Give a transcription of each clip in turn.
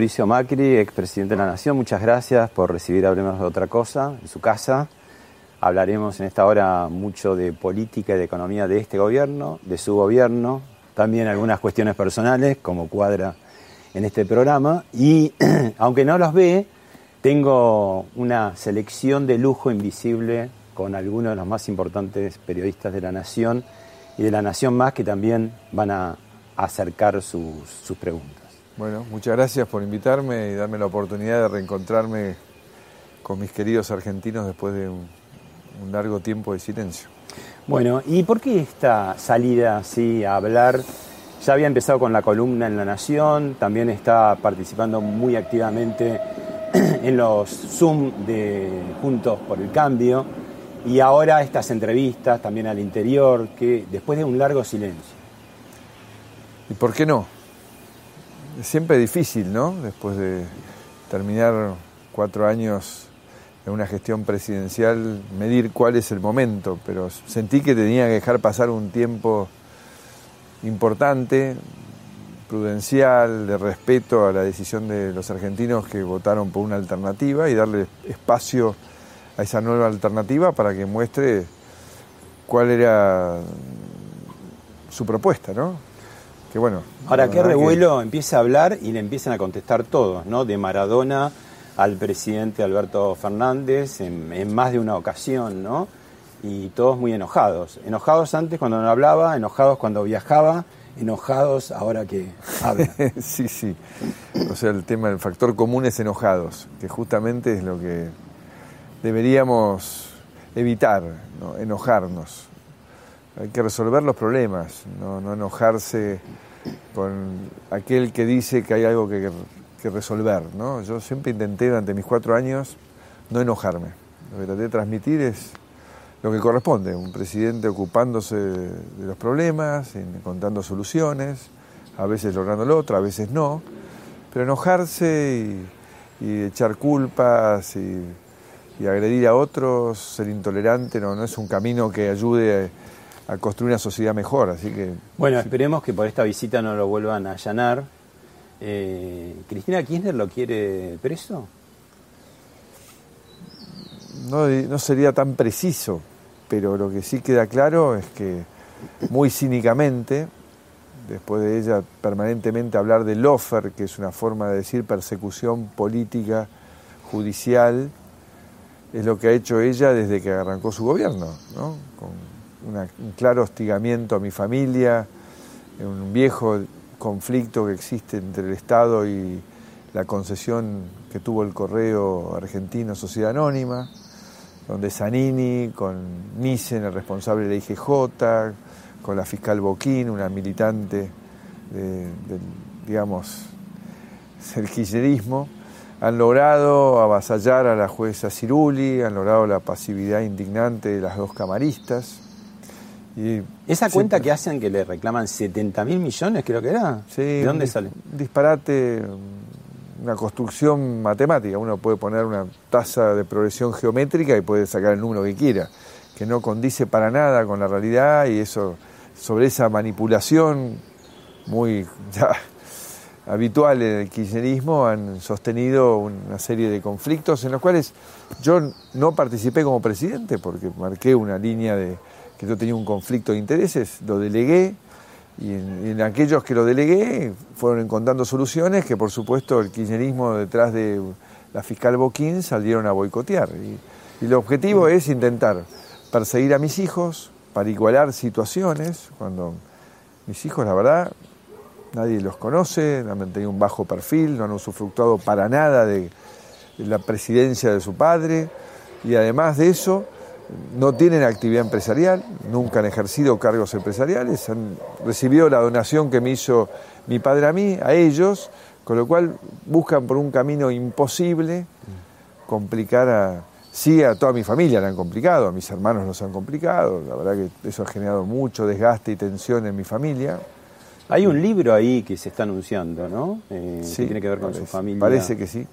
Mauricio Macri, expresidente de la Nación, muchas gracias por recibir Hablemos de otra cosa en su casa. Hablaremos en esta hora mucho de política y de economía de este gobierno, de su gobierno, también algunas cuestiones personales, como cuadra en este programa. Y aunque no los ve, tengo una selección de lujo invisible con algunos de los más importantes periodistas de la Nación y de la Nación Más que también van a acercar sus, sus preguntas. Bueno, muchas gracias por invitarme y darme la oportunidad de reencontrarme con mis queridos argentinos después de un, un largo tiempo de silencio. Bueno, ¿y por qué esta salida así a hablar? Ya había empezado con la columna en La Nación, también está participando muy activamente en los Zoom de Juntos por el Cambio y ahora estas entrevistas también al interior, que después de un largo silencio. ¿Y por qué no? Siempre difícil, ¿no? Después de terminar cuatro años en una gestión presidencial, medir cuál es el momento, pero sentí que tenía que dejar pasar un tiempo importante, prudencial, de respeto a la decisión de los argentinos que votaron por una alternativa y darle espacio a esa nueva alternativa para que muestre cuál era su propuesta, ¿no? Que bueno. Ahora, qué revuelo que... empieza a hablar y le empiezan a contestar todos, ¿no? De Maradona al presidente Alberto Fernández en, en, más de una ocasión, ¿no? Y todos muy enojados. Enojados antes cuando no hablaba, enojados cuando viajaba, enojados ahora que habla. sí, sí. O sea, el tema, el factor común es enojados, que justamente es lo que deberíamos evitar, ¿no? enojarnos hay que resolver los problemas, no, no, enojarse con aquel que dice que hay algo que, resolver. ¿no? Yo siempre intenté durante mis cuatro años no enojarme. Lo que traté de transmitir es lo que corresponde, un presidente ocupándose de los problemas, encontrando soluciones, a veces lográndolo, otras veces no, pero enojarse y, echar culpas y, y, agredir a otros, ser intolerante, no, no es un camino que ayude a a construir una sociedad mejor. Así que. Bueno, esperemos que por esta visita no lo vuelvan a allanar. Eh, ¿Cristina Kirchner lo quiere preso? No, no sería tan preciso, pero lo que sí queda claro es que muy cínicamente, después de ella permanentemente hablar de lofer, que es una forma de decir persecución política, judicial, es lo que ha hecho ella desde que arrancó su gobierno, ¿no? Con un claro hostigamiento a mi familia, un viejo conflicto que existe entre el Estado y la concesión que tuvo el correo argentino Sociedad Anónima, donde Zanini, con Nissen, el responsable de la IGJ, con la fiscal Boquín, una militante del, de, digamos, del kirchnerismo, han logrado avasallar a la jueza Ciruli, han logrado la pasividad indignante de las dos camaristas, y Esa cuenta que hacen que le reclaman 70 mil millones, creo que era. Sí, ¿De dónde sale? disparate, una construcción matemática. Uno puede poner una tasa de progresión geométrica y puede sacar el número que quiera, que no condice para nada con la realidad y eso, sobre esa manipulación muy ya habitual en el kirchnerismo, han sostenido una serie de conflictos en los cuales yo no participé como presidente porque marqué una línea de que yo tenía un conflicto de intereses, lo delegué y en, aquellos que lo delegué fueron encontrando soluciones que por supuesto el kirchnerismo detrás de la fiscal Boquín salieron a boicotear. Y, y el objetivo es intentar perseguir a mis hijos para igualar situaciones, cuando mis hijos la verdad nadie los conoce, han mantenido un bajo perfil, no han usufructuado para nada de la presidencia de su padre y además de eso no tienen actividad empresarial, nunca han ejercido cargos empresariales, han recibido la donación que me hizo mi padre a mí, a ellos, con lo cual buscan por un camino imposible complicar a... Sí, a toda mi familia la han complicado, a mis hermanos los han complicado, la verdad que eso ha generado mucho desgaste y tensión en mi familia. Hay un libro ahí que se está anunciando, ¿no? Eh, sí, que tiene que ver con su familia. Parece que sí,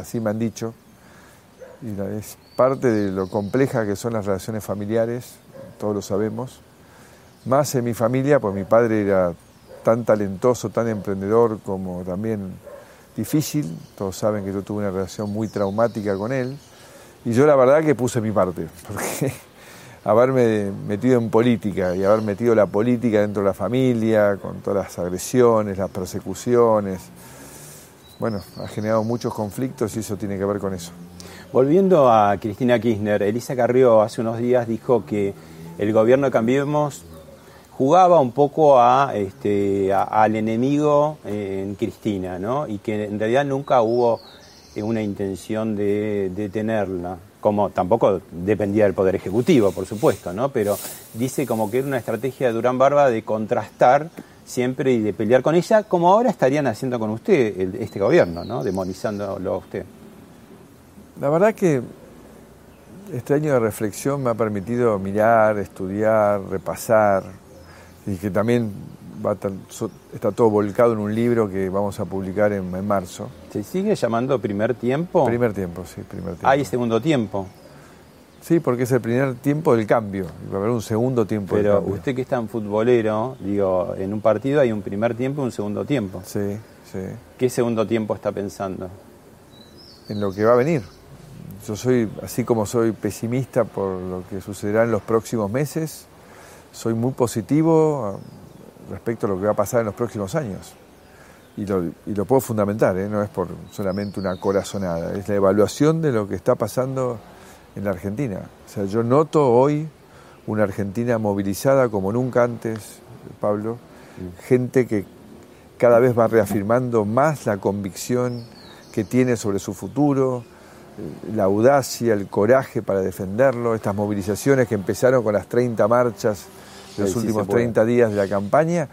así me han dicho. Y es parte de lo compleja que son las relaciones familiares, todos lo sabemos. Más en mi familia, pues mi padre era tan talentoso, tan emprendedor como también difícil. Todos saben que yo tuve una relación muy traumática con él. Y yo la verdad que puse mi parte, porque haberme metido en política y haber metido la política dentro de la familia, con todas las agresiones, las persecuciones, bueno, ha generado muchos conflictos y eso tiene que ver con eso. Volviendo a Cristina Kirchner, Elisa Carrió hace unos días dijo que el gobierno de Cambiemos jugaba un poco a, este, al enemigo en Cristina, ¿no? Y que en realidad nunca hubo eh, una intención de detenerla, como tampoco dependía del Poder Ejecutivo, por supuesto, ¿no? Pero dice como que era una estrategia de Durán Barba de contrastar siempre y de pelear con ella, como ahora estarían haciendo con usted, este gobierno, ¿no? Demonizándolo a usted. La verdad que este año de reflexión me ha permitido mirar, estudiar, repasar, y que también va está todo volcado en un libro que vamos a publicar en, marzo. ¿Se sigue llamando primer tiempo? Primer tiempo, sí, primer tiempo. ¿Hay segundo tiempo? Sí, porque es el primer tiempo del cambio. Va a haber un segundo tiempo Pero del cambio. usted que está en futbolero, digo, en un partido hay un primer tiempo y un segundo tiempo. Sí, sí. ¿Qué segundo tiempo está pensando? En lo que va a venir yo soy, así como soy pesimista por lo que sucederá en los próximos meses, soy muy positivo ah, respecto a lo que va a pasar en los próximos años. Y lo, y lo puedo fundamentar, ¿eh? no es por solamente una corazonada, es la evaluación de lo que está pasando en la Argentina. O sea, yo noto hoy una Argentina movilizada como nunca antes, Pablo, gente que cada vez va reafirmando más la convicción que tiene sobre su futuro, la audacia, el coraje para defenderlo, estas movilizaciones que empezaron con las 30 marchas de los últimos 30 días de la campaña,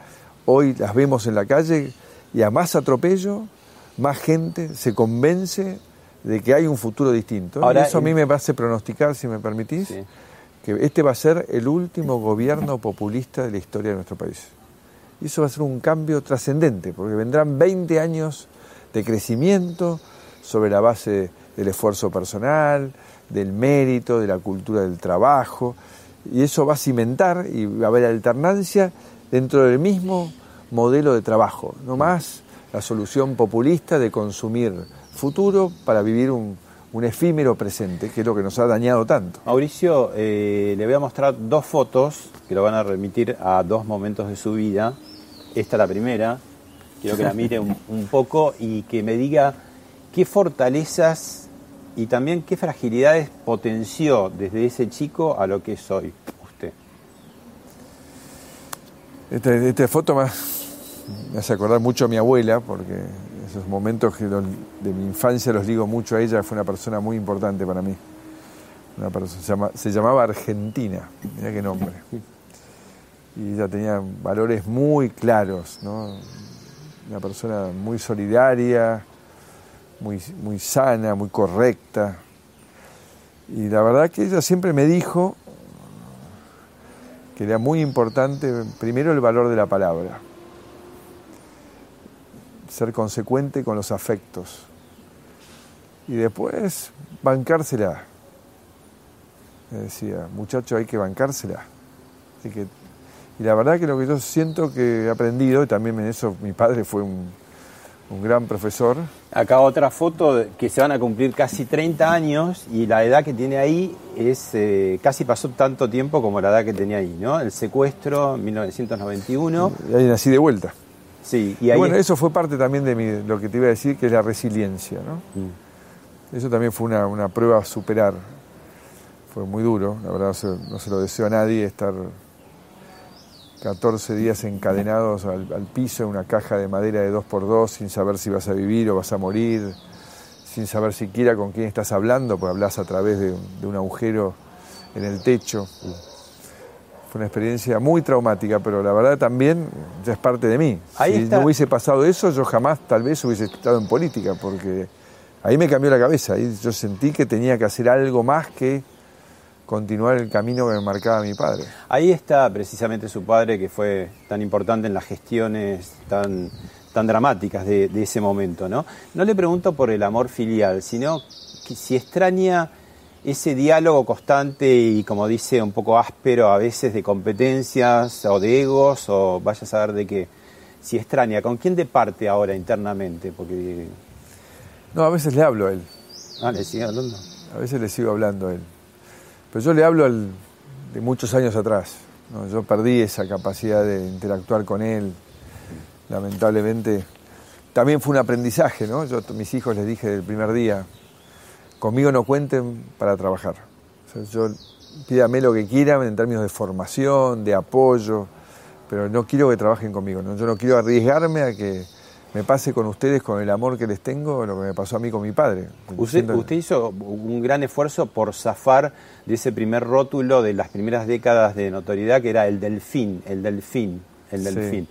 hoy las vemos en la calle y a más atropello, más gente se convence de que hay un futuro distinto. y eso a mí me hace pronosticar, si me permitís, que este va a ser el último gobierno populista de la historia de nuestro país. Y eso va a ser un cambio trascendente, porque vendrán 20 años de crecimiento sobre la base del esfuerzo personal, del mérito, de la cultura del trabajo, y eso va a cimentar y va a haber alternancia dentro del mismo modelo de trabajo, no más la solución populista de consumir futuro para vivir un, efímero presente, que es lo que nos ha dañado tanto. Mauricio, eh, le voy a mostrar dos fotos que lo van a remitir a dos momentos de su vida. Esta es la primera, quiero que la mire un poco y que me diga qué fortalezas y también qué fragilidades potenció desde ese chico a lo que soy usted. Esta, foto me, hace acordar mucho a mi abuela, porque esos momentos que de mi infancia los digo mucho a ella, fue una persona muy importante para mí. Persona, se, llamaba Argentina, mira qué nombre. Y ella tenía valores muy claros, ¿no? una persona muy solidaria, muy, muy sana, muy correcta. Y la verdad que ella siempre me dijo que era muy importante, primero, el valor de la palabra, ser consecuente con los afectos y después bancársela. Me decía, muchacho, hay que bancársela. que, y la verdad que lo que yo siento que he aprendido, y también en eso mi padre fue un, un gran profesor. Acá otra foto que se van a cumplir casi 30 años y la edad que tiene ahí es eh, casi pasó tanto tiempo como la edad que tenía ahí, ¿no? El secuestro, 1991. Y ahí nací de vuelta. Sí, y, bueno, eso fue parte también de lo que te iba a decir, que es la resiliencia, ¿no? Mm. Eso también fue una, una, prueba a superar. Fue muy duro, la verdad no se lo deseo a nadie estar 14 días encadenados al, piso en una caja de madera de 2x2 sin saber si vas a vivir o vas a morir, sin saber siquiera con quién estás hablando, porque hablas a través de, un agujero en el techo. Fue una experiencia muy traumática, pero la verdad también ya es parte de mí. si no hubiese pasado eso, yo jamás tal vez hubiese estado en política, porque ahí me cambió la cabeza, ahí yo sentí que tenía que hacer algo más que continuar el camino que me marcaba mi padre. Ahí está precisamente su padre que fue tan importante en las gestiones tan, tan dramáticas de, ese momento. ¿no? no le pregunto por el amor filial, sino si extraña ese diálogo constante y como dice un poco áspero a veces de competencias o de egos o vaya a saber de qué. Si extraña, ¿con quién de parte ahora internamente? Porque... No, a veces le hablo a él. Ah, le sigo hablando. A veces le sigo hablando a él. Pero yo le hablo de muchos años atrás. Yo perdí esa capacidad de interactuar con él. Lamentablemente, también fue un aprendizaje. ¿no? Yo a mis hijos les dije del primer día, conmigo no cuenten para trabajar. yo pídame lo que quieran en términos de formación, de apoyo, pero no quiero que trabajen conmigo. ¿no? Yo no quiero arriesgarme a que me pase con ustedes, con el amor que les tengo, lo que me pasó a mí con mi padre. Usted, usted hizo un gran esfuerzo por zafar de ese primer rótulo de las primeras décadas de notoriedad que era el delfín, el delfín, el delfín.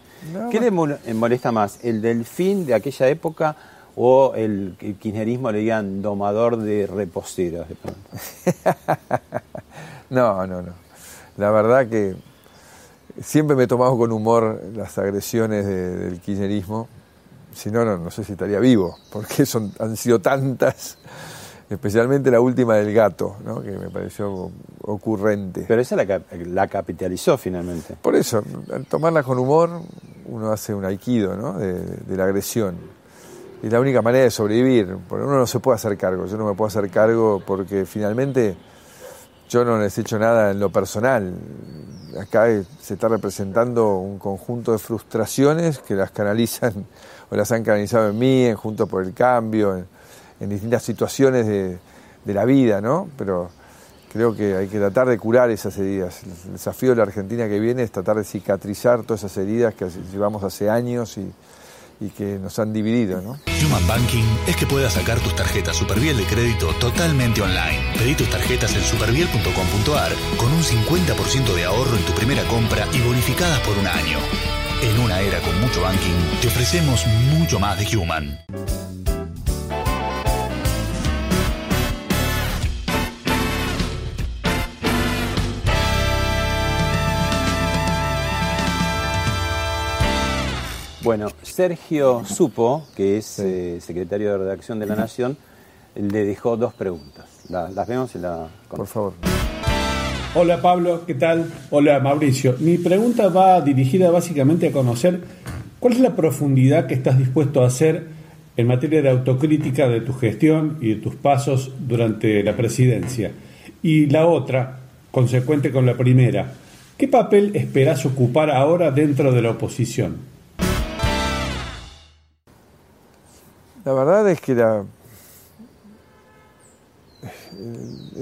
¿Qué le molesta más, el delfín de aquella época o el, kirchnerismo le digan domador de reposteros de pronto? no, no, no. La verdad que siempre me he tomado con humor las agresiones del kirchnerismo si no, no, sé si estaría vivo, porque son, han sido tantas, especialmente la última del gato, ¿no? que me pareció ocurrente. Pero esa la, la capitalizó finalmente. Por eso, al tomarla con humor, uno hace un aikido ¿no? de, de la agresión. Y la única manera de sobrevivir, porque uno no se puede hacer cargo, yo no me puedo hacer cargo porque finalmente yo no les he hecho nada en lo personal. Acá se está representando un conjunto de frustraciones que las canalizan o las han canalizado en mí, en Junto por el Cambio, en, distintas situaciones de, la vida, ¿no? Pero creo que hay que tratar de curar esas heridas. El desafío de la Argentina que viene es tratar de cicatrizar todas esas heridas que llevamos hace años y, que nos han dividido. ¿no? Human Banking es que puedas sacar tus tarjetas Superviel de crédito totalmente online. Pedí tus tarjetas en superviel.com.ar con un 50% de ahorro en tu primera compra y bonificadas por un año. En una era con mucho banking, te ofrecemos mucho más de Human. Bueno, Sergio Supo, que es eh, secretario de redacción de La Nación, le dejó dos preguntas. las vemos en la... Por favor. Hola Pablo, ¿qué tal? Hola Mauricio. Mi pregunta va dirigida básicamente a conocer cuál es la profundidad que estás dispuesto a hacer en materia de autocrítica de tu gestión y de tus pasos durante la presidencia. Y la otra, consecuente con la primera, ¿qué papel esperás ocupar ahora dentro de la oposición? La verdad es que el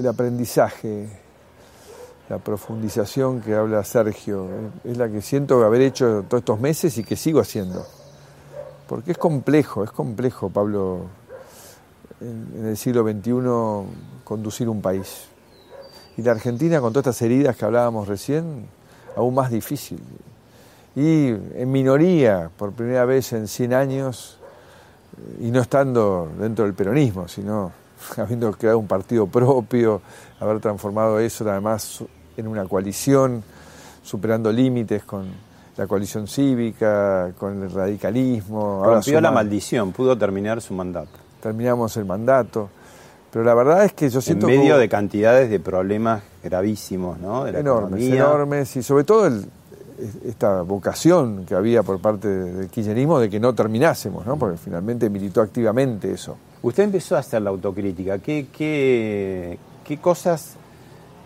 aprendizaje la profundización que habla Sergio, eh, es la que siento haber hecho todos estos meses y que sigo haciendo. Porque es complejo, es complejo, Pablo, en, el siglo XXI conducir un país. Y la Argentina, con todas estas heridas que hablábamos recién, aún más difícil. Y en minoría, por primera vez en 100 años, y no estando dentro del peronismo, sino habiendo creado un partido propio, haber transformado eso además en una coalición, superando límites con la coalición cívica, con el radicalismo. Rompió la maldición, pudo terminar su mandato. Terminamos el mandato. Pero la verdad es que yo siento... En medio de cantidades de problemas gravísimos, ¿no? enormes, enormes. Y sobre todo el, esta vocación que había por parte del kirchnerismo de que no terminásemos, ¿no? porque finalmente militó activamente eso. Usted empezó a hacer la autocrítica. ¿Qué, qué, qué cosas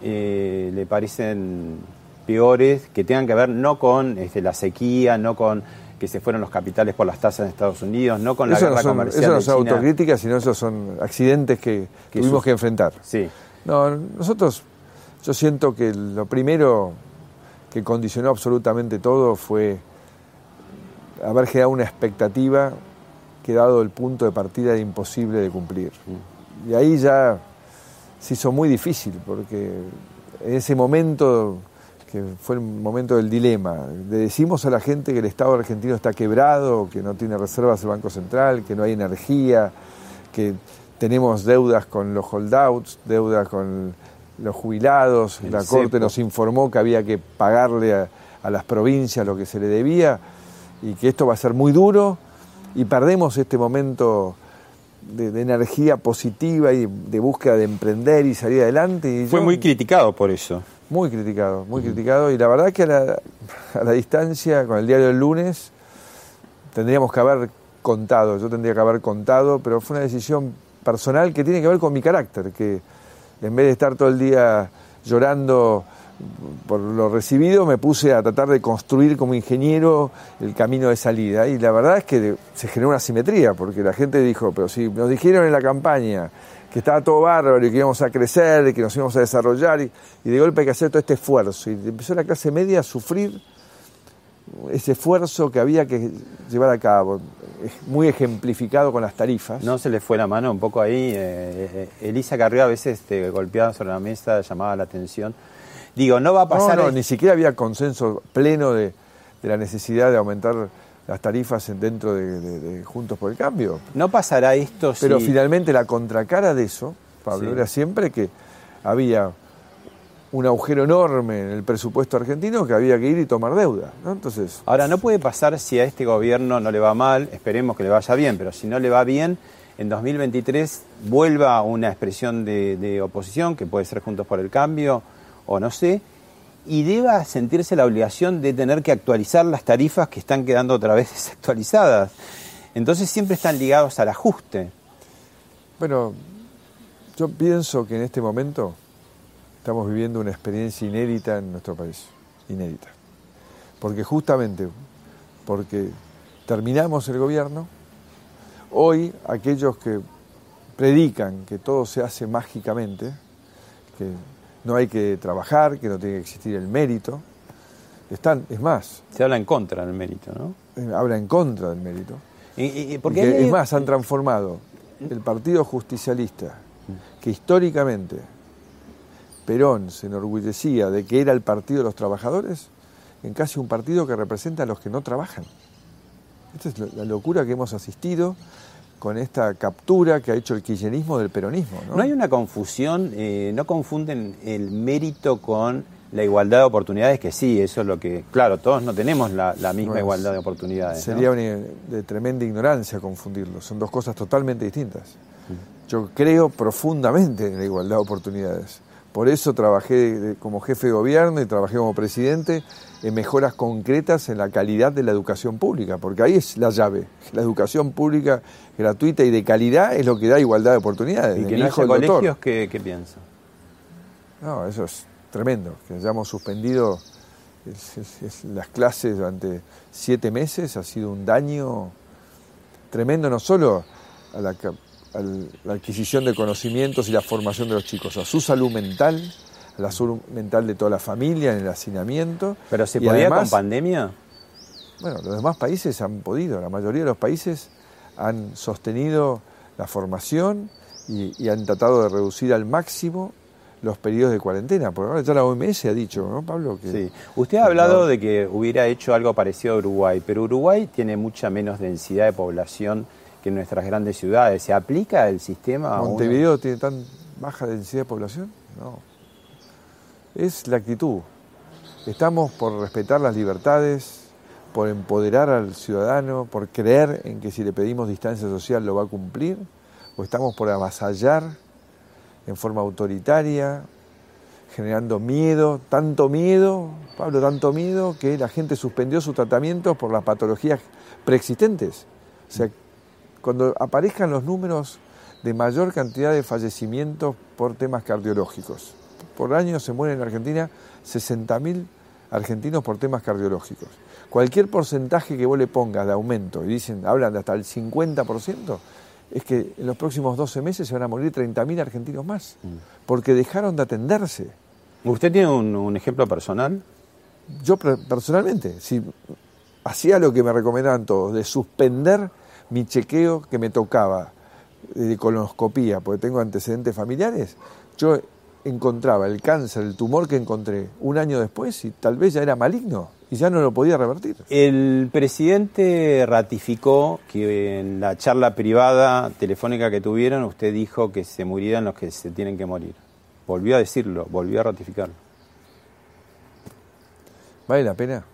eh, le parecen peores que tengan que ver no con este, la sequía, no con que se fueron los capitales por las tasas en Estados Unidos, no con la guerra comercial. Eso no son autocríticas, sino esos son accidentes que, tuvimos que enfrentar. Sí. No, nosotros, yo siento que lo primero que condicionó absolutamente todo fue haber generado una expectativa que dado el punto de partida era imposible de cumplir. Mm. Y ahí ya se hizo muy difícil, porque en ese momento, que fue el momento del dilema, le decimos a la gente que el Estado argentino está quebrado, que no tiene reservas el Banco Central, que no hay energía, que tenemos deudas con los holdouts, deudas con los jubilados, la Corte nos informó que había que pagarle a, las provincias lo que se le debía y que esto va a ser muy duro y perdemos este momento de, energía positiva y de búsqueda de emprender y salir adelante. Y Fue muy criticado por eso. Muy criticado, muy criticado y la verdad que a la, a la distancia, con el diario del lunes, tendríamos que haber contado, yo tendría que haber contado, pero fue una decisión personal que tiene que ver con mi carácter, que en vez de estar todo el día llorando por lo recibido, me puse a tratar de construir como ingeniero el camino de salida. Y la verdad es que se generó una simetría, porque la gente dijo, pero si nos dijeron en la campaña que estaba todo bárbaro y que íbamos a crecer, y que nos íbamos a desarrollar, y, y de golpe hay que hacer todo este esfuerzo. Y empezó la clase media a sufrir ese esfuerzo que había que llevar a cabo, muy ejemplificado con las tarifas. ¿No se le fue la mano un poco ahí? Eh, eh, Elisa Carrió a veces este, golpeaba sobre la mesa, llamaba la atención. Digo, no va a pasar... No, no, ni siquiera había consenso pleno de, la necesidad de aumentar las tarifas dentro de, Juntos por el Cambio. ¿No pasará esto Pero finalmente la contracara de eso, Pablo, era siempre que había un agujero enorme en el presupuesto argentino que había que ir y tomar deuda. ¿no? Entonces, Ahora, no puede pasar si a este gobierno no le va mal, esperemos que le vaya bien, pero si no le va bien, en 2023 vuelva una expresión de, oposición, que puede ser Juntos por el Cambio o no sé, y deba sentirse la obligación de tener que actualizar las tarifas que están quedando otra vez desactualizadas. Entonces siempre están ligados al ajuste. Bueno, yo pienso que en este momento estamos viviendo una experiencia inédita en nuestro país, inédita. Porque justamente porque terminamos el gobierno, hoy aquellos que predican que todo se hace mágicamente, que no hay que trabajar, que no tiene que existir el mérito, están, es más. Se habla en contra del mérito, ¿no? Eh, habla en contra del mérito. ¿Y, porque Es más, han transformado el Partido Justicialista, que históricamente Perón se enorgullecía de que era el partido de los trabajadores, en casi un partido que representa a los que no trabajan. Esta es la locura que hemos asistido con esta captura que ha hecho el kirchnerismo del peronismo. ¿No, hay una confusión? Eh, ¿No confunden el mérito con la igualdad de oportunidades? Que sí, eso es lo que... Claro, todos no tenemos la, misma igualdad de oportunidades. Sería de tremenda ignorancia confundirlo. Son dos cosas totalmente distintas. Mm. Yo creo profundamente en la igualdad de oportunidades. Por eso trabajé como jefe de gobierno y trabajé como presidente en mejoras concretas en la calidad de la educación pública, porque ahí es la llave. La educación pública gratuita y de calidad es lo que da igualdad de oportunidades. ¿Y que no colegios qué, qué piensa? No, eso es tremendo, que hayamos suspendido las clases durante siete meses ha sido un daño tremendo no solo a la la adquisición de conocimientos y la formación de los chicos, a su salud mental, a la salud mental de toda la familia, en el hacinamiento. ¿Pero se podía con pandemia? Bueno, los demás países han podido, la mayoría de los países han sostenido la formación y, han tratado de reducir al máximo los periodos de cuarentena. Porque ahora ya la OMS ha dicho, ¿no, Pablo? Que, sí. Usted ha hablado de que hubiera hecho algo parecido a Uruguay, pero Uruguay tiene mucha menos densidad de población que en nuestras grandes ciudades. ¿Se aplica el sistema? ¿Montevideo tiene tan baja densidad de población? No. Es la actitud. Estamos por respetar las libertades, por empoderar al ciudadano, por creer en que si le pedimos distancia social lo va a cumplir, o estamos por avasallar en forma autoritaria, generando miedo, tanto miedo, Pablo, tanto miedo que la gente suspendió sus tratamientos por las patologías preexistentes. Cuando aparezcan los números de mayor cantidad de fallecimientos por temas cardiológicos. Por año se mueren en Argentina 60.000 argentinos por temas cardiológicos. Cualquier porcentaje que vos le pongas de aumento, y dicen, hablan de hasta el 50%, es que en los próximos 12 meses se van a morir 30.000 argentinos más, mm. porque dejaron de atenderse. ¿Usted tiene un, ejemplo personal? Yo personalmente, si hacía lo que me recomendaban todos, de suspender mi chequeo que me tocaba de colonoscopía, porque tengo antecedentes familiares, yo encontraba el cáncer, el tumor que encontré un año después y tal vez ya era maligno y ya no lo podía revertir. El presidente ratificó que en la charla privada telefónica que tuvieron usted dijo que se murieran los que se tienen que morir. Volvió a decirlo, volvió a ratificarlo. ¿Vale la pena?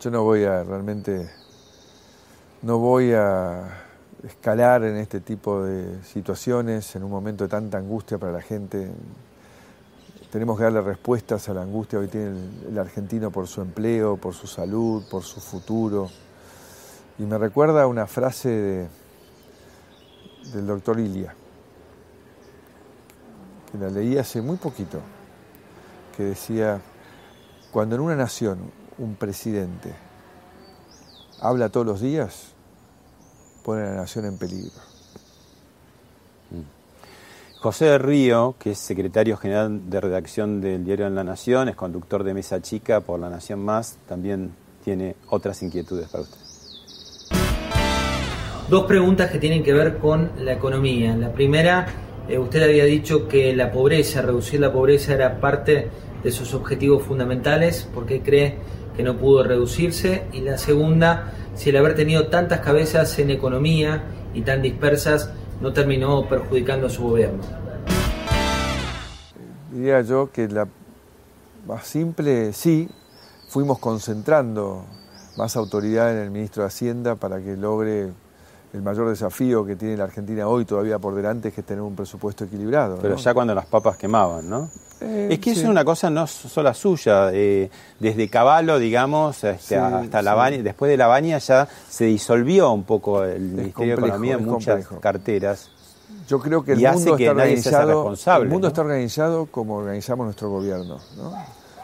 Yo no voy a realmente, no voy a escalar en este tipo de situaciones en un momento de tanta angustia para la gente. Tenemos que darle respuestas a la angustia hoy tiene el, argentino por su empleo, por su salud, por su futuro. Y me recuerda una frase del doctor Ilia, que la leí hace muy poquito, que decía, cuando en una nación un presidente habla todos los días, pone a la nación en peligro. Mm. José de Río, que es secretario general de redacción del diario En la Nación, es conductor de Mesa Chica por La Nación Más, también tiene otras inquietudes para usted. Dos preguntas que tienen que ver con la economía. La primera, eh, usted había dicho que la pobreza, reducir la pobreza era parte de sus objetivos fundamentales. ¿Por qué cree que no pudo reducirse? Y la segunda, si el haber tenido tantas cabezas en economía y tan dispersas no terminó perjudicando a su gobierno. Diría yo que la más simple, sí, fuimos concentrando más autoridad en el ministro de Hacienda para que logre el mayor desafío que tiene la Argentina hoy todavía por delante, que es tener un presupuesto equilibrado. Pero ya cuando las papas quemaban, ¿no? Eh, es que es una cosa no solo suya, eh, desde Caballo, digamos, este, hasta la baña, después de la baña ya se disolvió un poco el Ministerio de Economía en muchas carteras. Yo creo que el mundo está organizado, el mundo está organizado como organizamos nuestro gobierno, ¿no?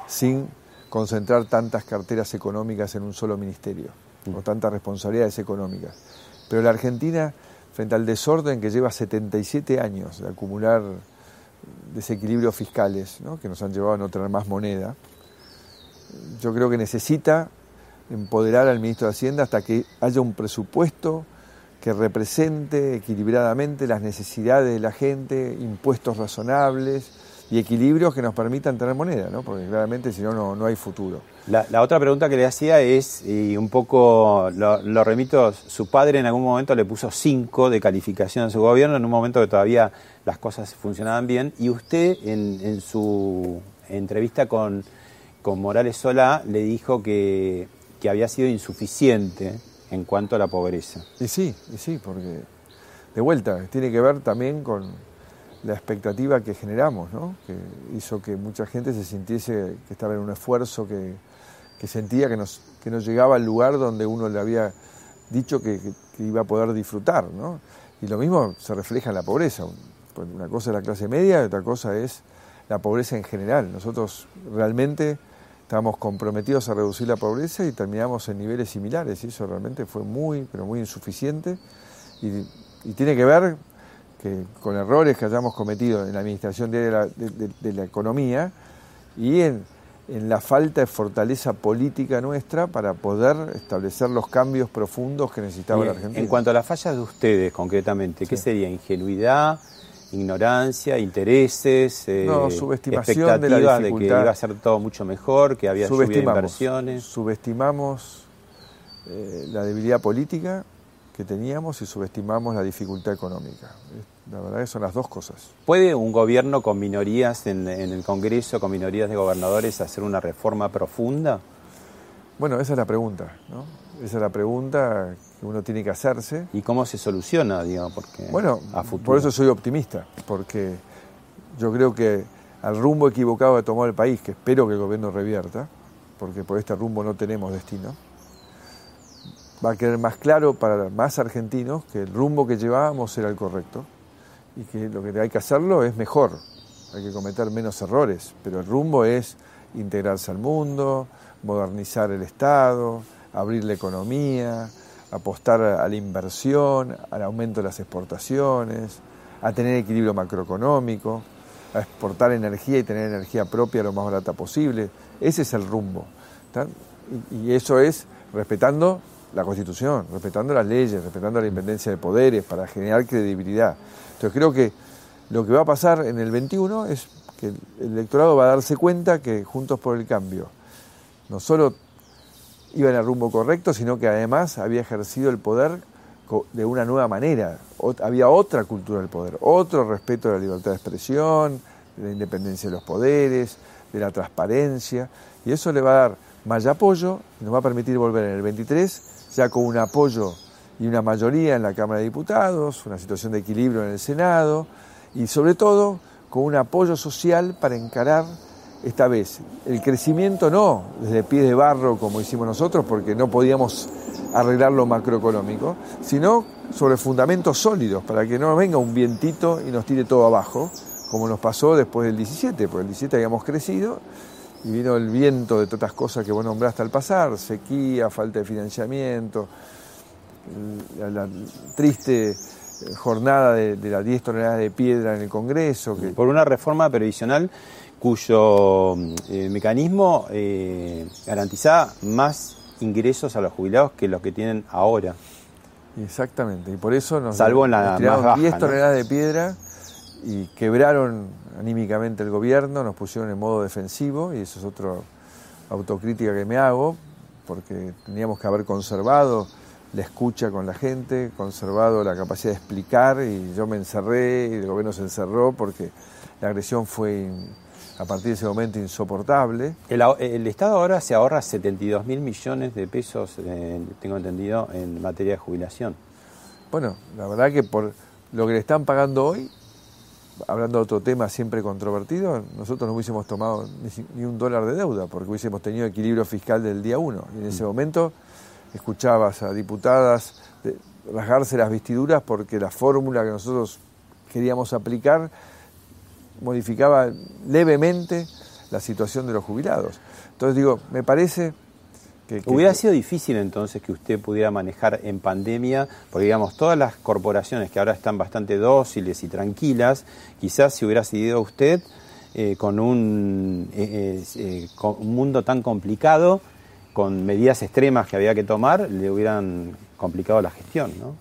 sin concentrar tantas carteras económicas en un solo ministerio, mm. o tantas responsabilidades económicas. Pero la Argentina, frente al desorden que lleva 77 años de acumular desequilibrios fiscales, que nos han llevado a no tener más moneda, yo creo que necesita empoderar al ministro de Hacienda hasta que haya un presupuesto que represente equilibradamente las necesidades de la gente, impuestos razonables, y equilibrios que nos permitan tener moneda, ¿no? porque claramente si no, no hay futuro. La, otra pregunta que le hacía es, y un poco lo, remito, su padre en algún momento le puso 5 de calificación a su gobierno, en un momento que todavía las cosas funcionaban bien, y usted en, su entrevista con, con, Morales Solá le dijo que, que había sido insuficiente en cuanto a la pobreza. Y sí, y sí, porque de vuelta, tiene que ver también con la expectativa que generamos, ¿no? que hizo que mucha gente se sintiese que estaba en un esfuerzo, que, sentía que, nos, que no llegaba al lugar donde uno le había dicho que, iba a poder disfrutar. ¿no? Y lo mismo se refleja en la pobreza. Una cosa es la clase media y otra cosa es la pobreza en general. Nosotros realmente estábamos comprometidos a reducir la pobreza y terminamos en niveles similares y eso realmente fue muy, pero muy insuficiente y tiene que ver que con errores que hayamos cometido en la administración de la, de, la economía y en, la falta de fortaleza política nuestra para poder establecer los cambios profundos que necesitaba la Argentina. En cuanto a las fallas de ustedes, concretamente, ¿qué sería? ¿Ingenuidad? ignorancia, intereses, eh, expectativas de, la de, que iba a ser todo mucho mejor, que había subido inversiones. Subestimamos eh, la debilidad política que teníamos y subestimamos la dificultad económica. La verdad que son las dos cosas. ¿Puede un gobierno con minorías en, el Congreso, con minorías de gobernadores, hacer una reforma profunda? Bueno, esa es la pregunta, ¿no? Esa es la pregunta que uno tiene que hacerse. ¿Y cómo se soluciona, digamos? Porque bueno, por eso soy optimista, porque yo creo que al rumbo equivocado que tomó el país, que espero que el gobierno revierta, porque por este rumbo no tenemos destino, va a quedar más claro para más argentinos que el rumbo que llevábamos era el correcto y que lo que hay que hacerlo es mejor, hay que cometer menos errores, pero el rumbo es integrarse al mundo, modernizar el Estado, abrir la economía, apostar a la inversión, al aumento de las exportaciones, a tener equilibrio macroeconómico, a exportar energía y tener energía propia lo más barata posible. Ese es el rumbo. Y eso es respetando la Constitución, respetando las leyes, respetando la independencia de poderes para generar credibilidad. Entonces creo que lo que va a pasar en el 21 es que el electorado va a darse cuenta que Juntos por el Cambio no solo iba en el rumbo correcto, sino que además había ejercido el poder de una nueva manera. había otra cultura del poder, otro respeto de la libertad de expresión, de la independencia de los poderes, de la transparencia, y eso le va a dar más apoyo y nos va a permitir volver en el 23 ya con un apoyo y una mayoría en la Cámara de Diputados, una situación de equilibrio en el Senado y sobre todo con un apoyo social para encarar esta vez. El crecimiento no desde pie de barro como hicimos nosotros porque no podíamos arreglar lo macroeconómico, sino sobre fundamentos sólidos para que no venga un vientito y nos tire todo abajo, como nos pasó después del 17, porque el 17 habíamos crecido y vino el viento de todas estas cosas que vos nombraste al pasar, sequía, falta de financiamiento, la, triste jornada de, las 10 toneladas de piedra en el Congreso. Por una reforma previsional cuyo eh, mecanismo eh, garantiza más ingresos a los jubilados que los que tienen ahora. Exactamente, y por eso nos, Salvo en la más 10 toneladas de piedra y quebraron anímicamente el gobierno, nos pusieron en modo defensivo y eso es otra autocrítica que me hago, porque teníamos que haber conservado la escucha con la gente, conservado la capacidad de explicar y yo me encerré y el gobierno se encerró porque la agresión fue a partir de ese momento insoportable. El, Estado ahora se ahorra 72 mil millones de pesos, tengo entendido, en materia de jubilación. Bueno, la verdad que por lo que le están pagando hoy, hablando de otro tema siempre controvertido, nosotros no hubiésemos tomado ni, un dólar de deuda, porque hubiésemos tenido equilibrio fiscal del día uno. Y en ese mm. momento escuchabas a diputadas rasgarse las vestiduras porque la fórmula que nosotros queríamos aplicar modificaba levemente la situación de los jubilados. Entonces digo, me parece Hubiera sido difícil entonces que usted pudiera manejar en pandemia, porque digamos, todas las corporaciones que ahora están bastante dóciles y tranquilas, quizás si hubiera seguido usted eh, con, un, eh, eh, con un mundo tan complicado, con medidas extremas que había que tomar, le hubieran complicado la gestión, ¿no?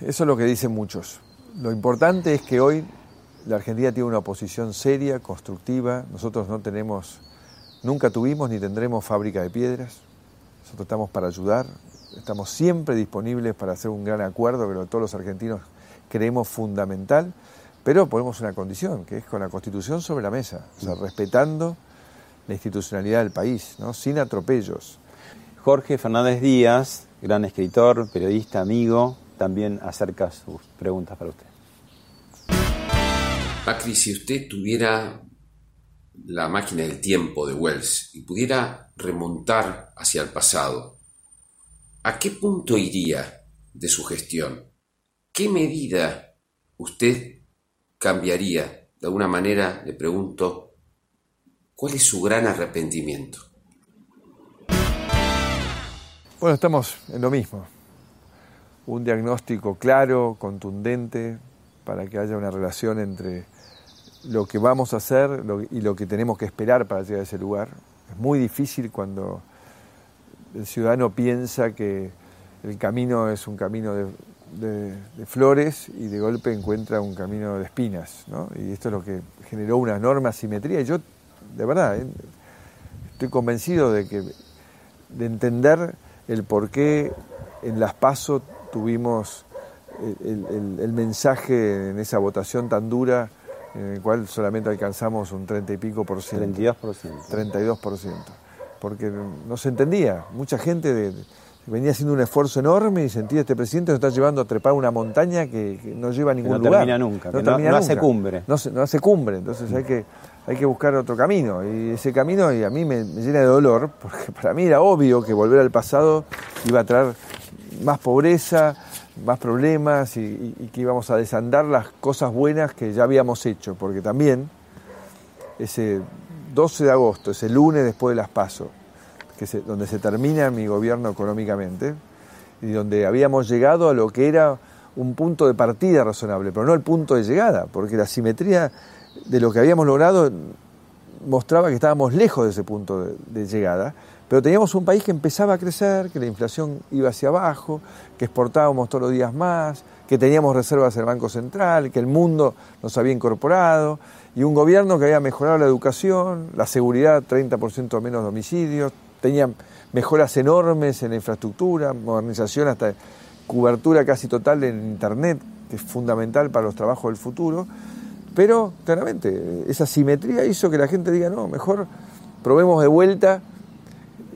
Eso es lo que dicen muchos. Lo importante es que hoy la Argentina tiene una oposición seria, constructiva. Nosotros no tenemos, nunca tuvimos ni tendremos fábrica de piedras. Nosotros estamos para ayudar, estamos siempre disponibles para hacer un gran acuerdo que todos los argentinos creemos fundamental, pero ponemos una condición, que es con la Constitución sobre la mesa, o sea, respetando la institucionalidad del país, ¿no? sin atropellos. Jorge Fernández Díaz, gran escritor, periodista, amigo, también acerca sus preguntas para usted. Macri, si usted tuviera la máquina del tiempo de Wells y pudiera remontar hacia el pasado, ¿a qué punto iría de su gestión? ¿Qué medida usted cambiaría? De alguna manera le pregunto, ¿cuál es su gran arrepentimiento? Bueno, estamos en lo mismo. Un diagnóstico claro, contundente, para que haya una relación entre lo que vamos a hacer y lo que tenemos que esperar para llegar a ese lugar. Es muy difícil cuando el ciudadano piensa que el camino es un camino de, flores y de golpe encuentra un camino de espinas. ¿no? Y esto es lo que generó una enorme asimetría. Y yo, de verdad, eh, estoy convencido de que de entender el por qué en Las Paso tuvimos el, el mensaje en esa votación tan dura en el cual solamente alcanzamos un 30 y pico por ciento. 32%. 32 porque no se entendía. Mucha gente venía haciendo un esfuerzo enorme y sentía este presidente nos está llevando a trepar una montaña que, no lleva a ningún no lugar. Termina nunca, no, termina no, hace cumbre. No, hace cumbre, entonces hay que, hay que buscar otro camino. Y ese camino y a mí me, llena de dolor, porque para mí era obvio que volver al pasado iba a traer más pobreza, más problemas y, que íbamos a desandar las cosas buenas que ya habíamos hecho, porque también ese 12 de agosto, ese lunes después de las PASO, que donde se termina mi gobierno económicamente, y donde habíamos llegado a lo que era un punto de partida razonable, pero no el punto de llegada, porque la simetría de lo que habíamos logrado mostraba que estábamos lejos de ese punto de, llegada, pero teníamos un país que empezaba a crecer, que la inflación iba hacia abajo, que exportábamos todos los días más, que teníamos reservas en el Banco Central, que el mundo nos había incorporado, y un gobierno que había mejorado la educación, la seguridad, 30% menos de homicidios, tenía mejoras enormes en la infraestructura, modernización hasta cobertura casi total en Internet, que es fundamental para los trabajos del futuro. Pero claramente esa simetría hizo que la gente diga, no, mejor probemos de vuelta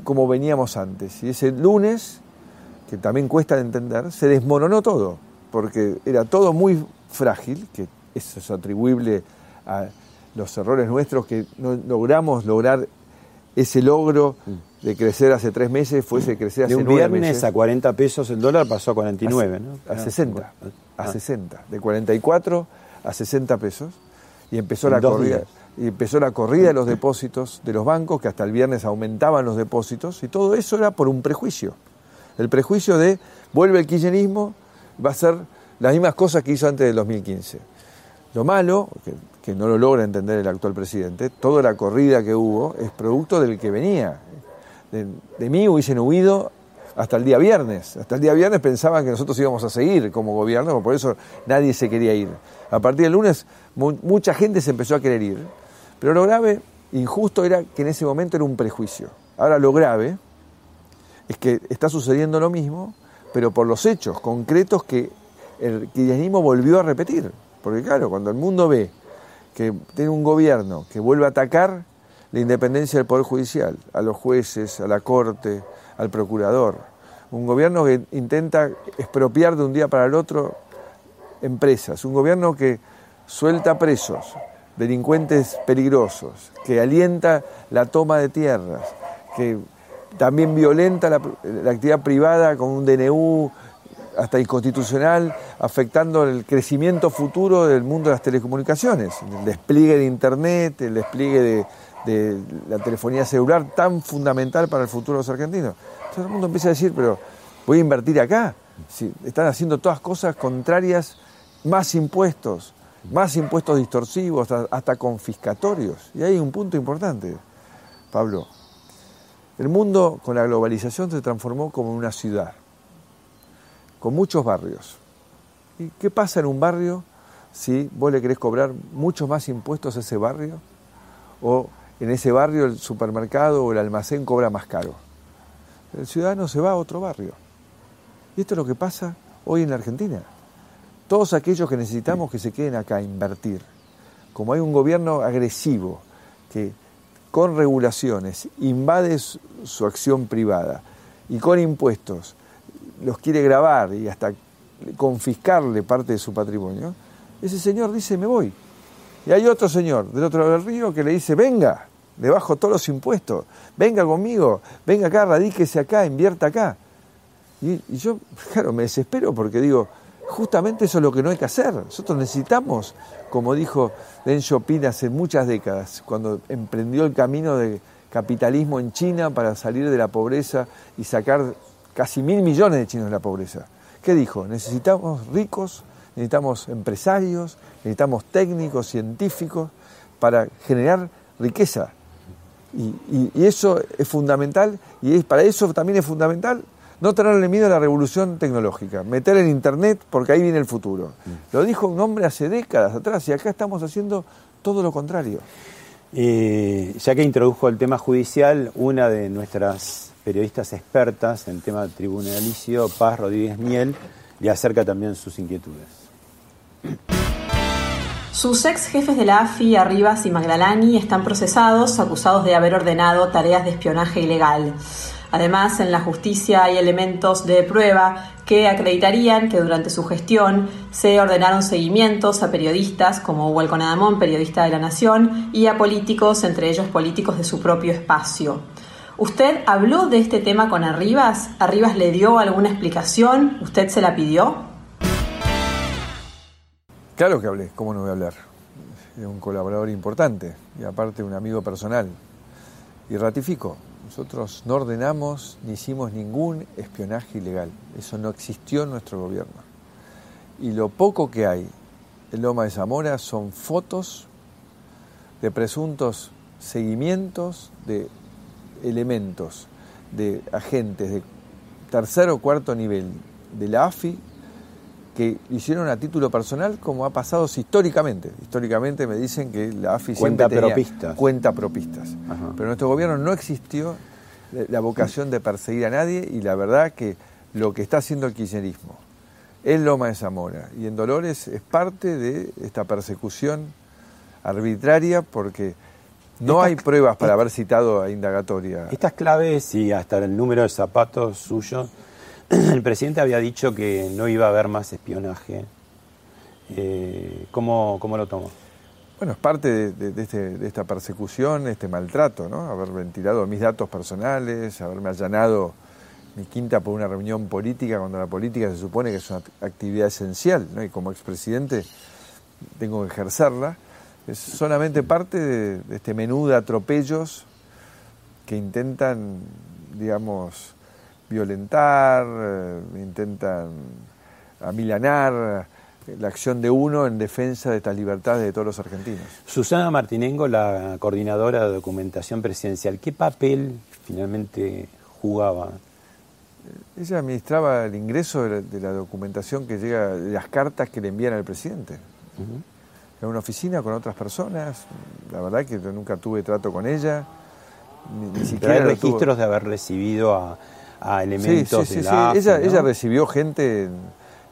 como veníamos antes. Y ese lunes, que también cuesta de entender, se desmoronó todo, porque era todo muy frágil, que eso es atribuible a los errores nuestros, que no logramos lograr ese logro de crecer hace tres meses fuese crecer hace de un viernes a 40 pesos el dólar pasó a 49, ¿no? A 60, a 60, ah. de 44 a 60 pesos y empezó la corrida empezó la corrida de los depósitos de los bancos que hasta el viernes aumentaban los depósitos y todo eso era por un prejuicio. El prejuicio de vuelve el kirchnerismo, va a ser las mismas cosas que hizo antes del 2015. Lo malo, que, no lo logra entender el actual presidente, toda la corrida que hubo es producto del que venía, de, mí hubiesen huido hasta el día viernes. Hasta el día viernes pensaban que nosotros íbamos a seguir como gobierno, por eso nadie se quería ir. A partir del lunes mucha gente se empezó a querer ir, pero lo grave, injusto, era que en ese momento era un prejuicio. Ahora lo grave es que está sucediendo lo mismo, pero por los hechos concretos que el kirchnerismo volvió a repetir. Porque claro, cuando el mundo ve que tiene un gobierno que vuelve a atacar la independencia del Poder Judicial, a los jueces, a la Corte, al Procurador. Un gobierno que intenta expropiar de un día para el otro empresas, un gobierno que suelta presos, delincuentes peligrosos, que alienta la toma de tierras, que también violenta la, actividad privada con un DNU hasta inconstitucional, afectando el crecimiento futuro del mundo de las telecomunicaciones, el despliegue de Internet, el despliegue de, la telefonía celular tan fundamental para el futuro de los argentinos. Todo el mundo empieza a decir, pero voy a invertir acá. Si están haciendo todas cosas contrarias, más impuestos, más impuestos distorsivos, hasta, confiscatorios. Y hay un punto importante, Pablo. El mundo con la globalización se transformó como una ciudad, con muchos barrios. ¿Y qué pasa en un barrio si vos le querés cobrar muchos más impuestos a ese barrio? ¿O en ese barrio el supermercado o el almacén cobra más caro. El ciudadano se va a otro barrio. Y esto es lo que pasa hoy en la Argentina. Todos aquellos que necesitamos que se queden acá a invertir, como hay un gobierno agresivo que con regulaciones invade su acción privada y con impuestos los quiere grabar y hasta confiscarle parte de su patrimonio, ese señor dice me voy. Y hay otro señor del otro lado del río que le dice venga, le bajo todos los impuestos, venga conmigo, venga acá, radíquese acá, invierta acá. Y, yo, claro, me desespero porque digo, justamente eso es lo que no hay que hacer. Nosotros necesitamos, como dijo Deng Xiaoping hace muchas décadas, cuando emprendió el camino de capitalismo en China para salir de la pobreza y sacar casi mil millones de chinos de la pobreza. ¿Qué dijo? Necesitamos ricos, necesitamos empresarios, necesitamos técnicos, científicos, para generar riqueza. Y, eso es fundamental y es, para eso también es fundamental no tenerle miedo a la revolución tecnológica, meter en Internet porque ahí viene el futuro. Mm. Lo dijo un hombre hace décadas atrás y acá estamos haciendo todo lo contrario. Eh, ya que introdujo el tema judicial, una de nuestras periodistas expertas en tema tribunalicio, Paz Rodríguez Miel, le acerca también sus inquietudes. Sus ex jefes de la AFI, Arribas y Magdalani, están procesados acusados de haber ordenado tareas de espionaje ilegal. Además, en la justicia hay elementos de prueba que acreditarían que durante su gestión se ordenaron seguimientos a periodistas como Hugo Adamón, periodista de La Nación, y a políticos, entre ellos políticos de su propio espacio. ¿Usted habló de este tema con Arribas? ¿Arribas le dio alguna explicación? ¿Usted se la pidió? Claro que hablé, ¿cómo no voy a hablar? Es un colaborador importante y aparte un amigo personal. Y ratifico, nosotros no ordenamos ni hicimos ningún espionaje ilegal. Eso no existió en nuestro gobierno. Y lo poco que hay en Loma de Zamora son fotos de presuntos seguimientos de elementos de agentes de tercer o cuarto nivel de la AFI que hicieron a título personal como ha pasado históricamente. Históricamente me dicen que la AFI cuenta siempre propistas. cuenta propistas. Pero nuestro gobierno no existió la vocación de perseguir a nadie y la verdad que lo que está haciendo el kirchnerismo en Loma de Zamora y en Dolores es parte de esta persecución arbitraria porque no hay pruebas para haber citado a indagatoria. Estas claves y hasta el número de zapatos suyos, el presidente había dicho que no iba a haber más espionaje. Eh, ¿cómo, ¿Cómo lo tomó? Bueno, es parte de, este, de, esta persecución, este maltrato, ¿no? Haber ventilado mis datos personales, haberme allanado mi quinta por una reunión política, cuando la política se supone que es una actividad esencial, ¿no? Y como expresidente tengo que ejercerla es solamente parte de, este menú de atropellos que intentan, digamos, violentar, eh, intentan amilanar la acción de uno en defensa de estas libertades de todos los argentinos. Susana Martinengo, la coordinadora de documentación presidencial, ¿qué papel finalmente jugaba? Ella administraba el ingreso de la, documentación que llega, de las cartas que le envían al presidente en una oficina con otras personas. La verdad que yo nunca tuve trato con ella. Ni, siquiera hay registros de haber recibido a, elementos sí, sí, sí, ella, ella recibió gente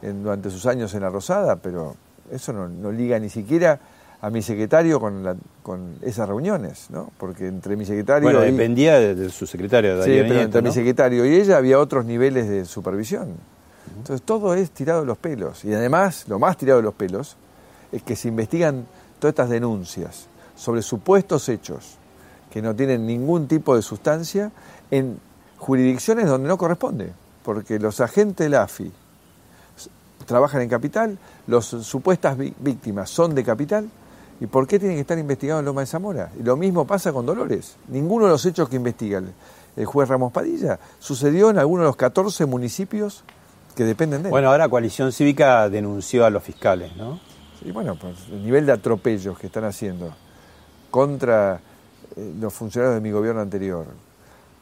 durante sus años en la Rosada, pero eso no, liga ni siquiera a mi secretario con, con esas reuniones, ¿no? Porque entre mi secretario... Bueno, dependía de, su secretario, Sí, pero entre mi secretario y ella había otros niveles de supervisión. Entonces todo es tirado de los pelos. Y además, lo más tirado de los pelos es que se investigan todas estas denuncias sobre supuestos hechos que no tienen ningún tipo de sustancia en jurisdicciones donde no corresponde, porque los agentes de la AFI trabajan en capital, las supuestas víctimas son de capital, ¿y por qué tienen que estar investigados en Loma de Zamora? Y lo mismo pasa con Dolores. Ninguno de los hechos que investiga el juez Ramos Padilla sucedió en alguno de los 14 municipios que dependen de él. Bueno, ahora Coalición Cívica denunció a los fiscales, ¿no? Y bueno, pues el nivel de atropellos que están haciendo contra eh, los funcionarios de mi gobierno anterior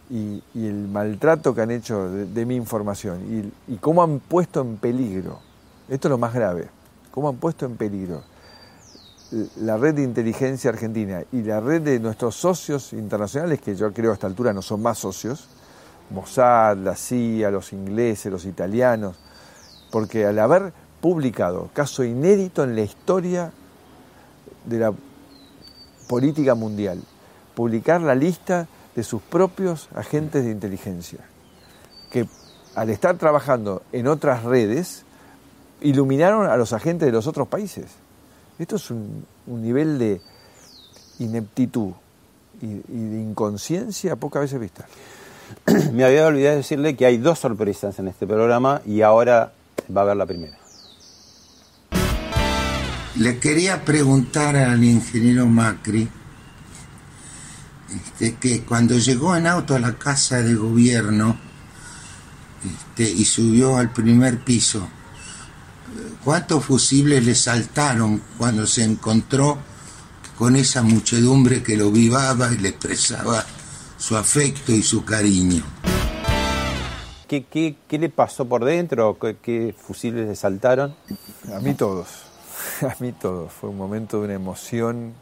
y, el maltrato que han hecho de, mi información y, cómo han puesto en peligro, esto es lo más grave, cómo han puesto en peligro la red de inteligencia argentina y la red de nuestros socios internacionales, que yo creo a esta altura no son más socios, Mossad, la CIA, los ingleses, los italianos, porque al haber publicado, caso inédito en la historia de la política mundial, publicar la lista de sus propios agentes de inteligencia, que al estar trabajando en otras redes, iluminaron a los agentes de los otros países. Esto es un, nivel de ineptitud y, y de inconsciencia pocas veces vista. Me había olvidado decirle que hay dos sorpresas en este programa y ahora va a haber la primera. Le quería preguntar al ingeniero Macri este, que cuando llegó en auto a la casa de gobierno este, y subió al primer piso, ¿cuántos fusibles le saltaron cuando se encontró con esa muchedumbre que lo vivaba y le expresaba su afecto y su cariño? ¿Qué, qué le pasó por dentro? ¿Qué fusibles le saltaron? A mí todos. a mí todo. Fue un momento de una emoción.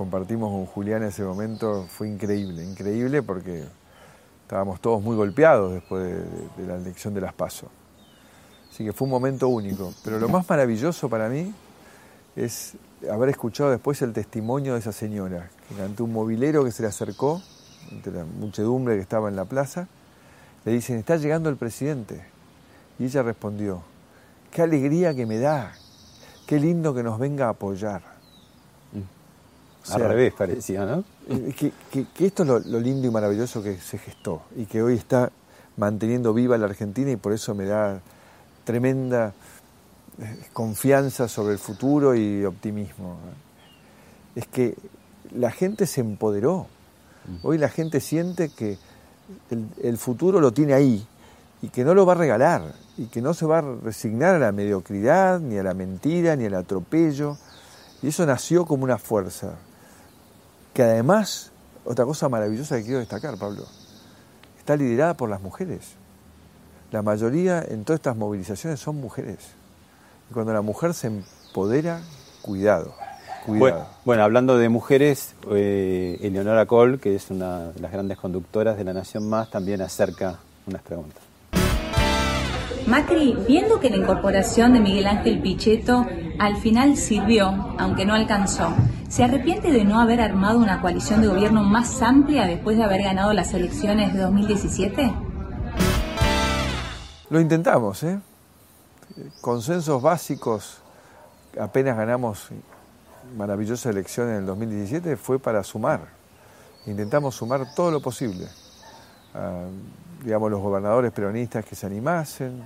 Compartimos con Julián ese momento. Fue increíble, increíble porque estábamos todos muy golpeados después de, la elección de las PASO. Así que fue un momento único. Pero lo más maravilloso para mí es haber escuchado después el testimonio de esa señora, que ante un movilero que se le acercó, ante la muchedumbre que estaba en la plaza, le dicen, está llegando el presidente. Y ella respondió, qué alegría que me da, qué lindo que nos venga a apoyar. O Al revés parecía, ¿no? Eh, que, que, esto es lo, lo, lindo y maravilloso que se gestó y que hoy está manteniendo viva la Argentina y por eso me da tremenda eh, confianza sobre el futuro y optimismo. Es que la gente se empoderó. Mm. Hoy la gente siente que el, futuro lo tiene ahí y que no lo va a regalar y que no se va a resignar a la mediocridad, ni a la mentira, ni al atropello. Y eso nació como una fuerza. Que además, otra cosa maravillosa que quiero destacar, Pablo, está liderada por las mujeres. La mayoría en todas estas movilizaciones son mujeres. Y cuando la mujer se empodera, cuidado. Bueno, hablando de mujeres, eh, Eleonora Cole, que es una de las grandes conductoras de La Nación Más, también acerca unas preguntas. Macri, viendo que la incorporación de Miguel Ángel Pichetto al final sirvió, aunque no alcanzó, ¿se arrepiente de no haber armado una coalición de gobierno más amplia después de haber ganado las elecciones de 2017? Lo intentamos, ¿eh? Consensos básicos, apenas ganamos maravillosa elección en el 2017 fue para sumar. Intentamos sumar todo lo posible. digamos, los gobernadores peronistas que se animasen.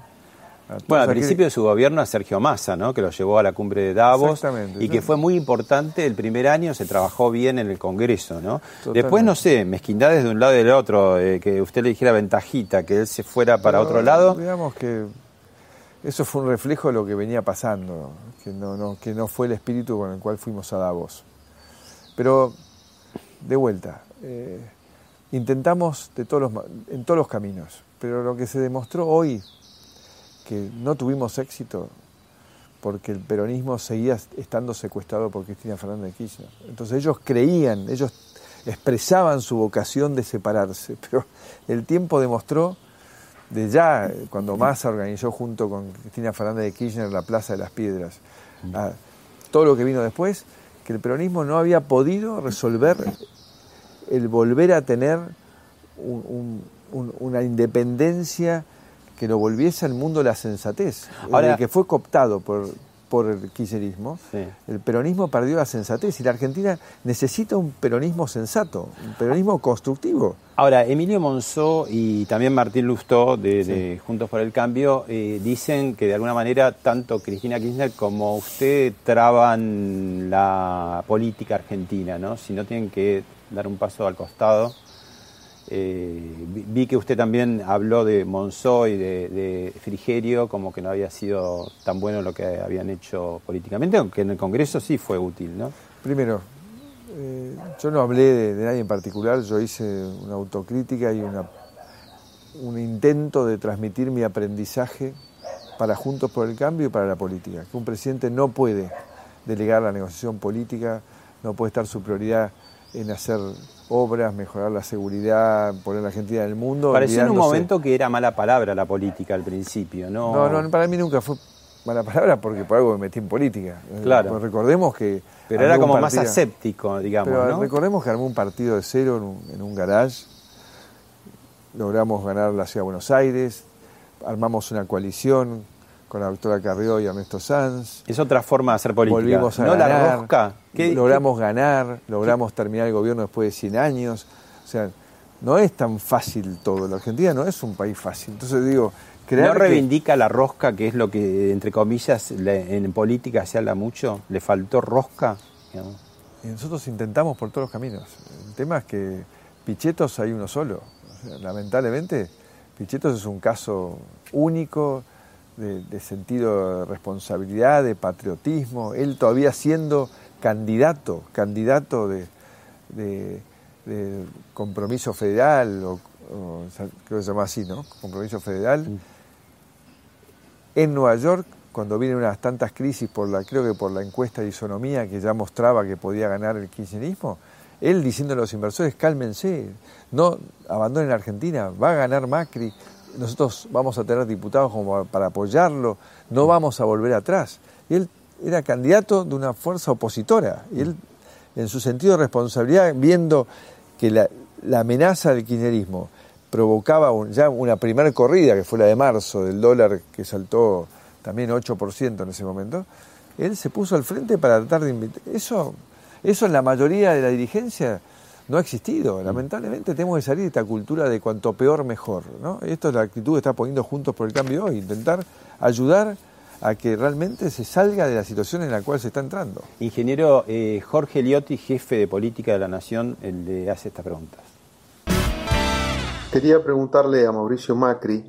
Bueno, al principio de su gobierno a Sergio Massa, ¿no? que lo llevó a la cumbre de Davos y que fue muy importante el primer año, se trabajó bien en el Congreso. ¿no? Después, no sé, mezquindades de un lado y del otro, eh, que usted le dijera ventajita, que él se fuera para otro lado. Digamos que eso fue un reflejo de lo que venía pasando, que no, que no fue el espíritu con el cual fuimos a Davos. Pero, de vuelta, eh, intentamos de todos los, en todos los caminos, pero lo que se demostró hoy, que no tuvimos éxito, porque el peronismo seguía estando secuestrado por Cristina Fernández de Kirchner. Entonces ellos creían, ellos expresaban su vocación de separarse, pero el tiempo demostró de ya, cuando Massa organizó junto con Cristina Fernández de Kirchner la Plaza de las Piedras, todo lo que vino después, que el peronismo no había podido resolver el volver a tener una independencia que lo volviese al mundo la sensatez, Ahora, que fue cooptado por, por el kirchnerismo, el peronismo perdió la sensatez y la Argentina necesita un peronismo sensato, un peronismo constructivo. Ahora, Emilio Monzó y también Martín Lustó de, Juntos por el Cambio eh, dicen que de alguna manera tanto Cristina Kirchner como usted traban la política argentina, ¿no? Si no tienen que dar un paso al costado eh, vi que usted también habló de Monzó y de, Frigerio como que no había sido tan bueno lo que habían hecho políticamente, aunque en el Congreso sí fue útil, ¿no? Primero, eh, yo no hablé de, nadie en particular, yo hice una autocrítica y una, un intento de transmitir mi aprendizaje para Juntos por el Cambio y para la política. Que un presidente no puede delegar la negociación política, no puede estar su prioridad en hacer obras, mejorar la seguridad, poner a la Argentina en el mundo. Pareció en un momento que era mala palabra la política al principio, ¿no? No, no, para mí nunca fue mala palabra porque por algo me metí en política. Claro. Pues recordemos que... Pero era como más aséptico, digamos, Pero recordemos que armó un partido de cero en un, en un garage, logramos ganar la Ciudad de Buenos Aires, armamos una coalición con la doctora Carrió y Ernesto Sanz. Es otra forma de hacer política. Volvimos a ¿No ganar, la rosca? logramos ganar, logramos terminar el gobierno después de 100 años. O sea, no es tan fácil todo. La Argentina no es un país fácil. Entonces digo, ¿No reivindica la rosca, que es lo que, entre comillas, en política se habla mucho? ¿Le faltó rosca? Y nosotros intentamos por todos los caminos. El tema es que Pichetos hay uno solo. lamentablemente, Pichetos es un caso único de, sentido de responsabilidad, de patriotismo, él todavía siendo candidato, candidato de, compromiso federal, o, creo que se llama así, ¿no? Compromiso federal. En Nueva York, cuando vienen unas tantas crisis, por la, creo que por la encuesta de isonomía que ya mostraba que podía ganar el kirchnerismo, él diciendo a los inversores, cálmense, no abandonen Argentina, va a ganar Macri, nosotros vamos a tener diputados como para apoyarlo, no vamos a volver atrás. Y él era candidato de una fuerza opositora, y él, en su sentido de responsabilidad, viendo que la, amenaza del kirchnerismo provocaba ya una primera corrida, que fue la de marzo, del dólar que saltó también 8% en ese momento, él se puso al frente para tratar de invitar. Eso, eso en la mayoría de la dirigencia no ha existido. Mm. Lamentablemente tenemos que salir de esta cultura de cuanto peor mejor. ¿no? Esto es la actitud que está poniendo Juntos por el Cambio hoy, intentar ayudar a que realmente se salga de la situación en la cual se está entrando. Ingeniero eh, Jorge Liotti, jefe de política de la Nación, le hace esta pregunta. Quería preguntarle a Mauricio Macri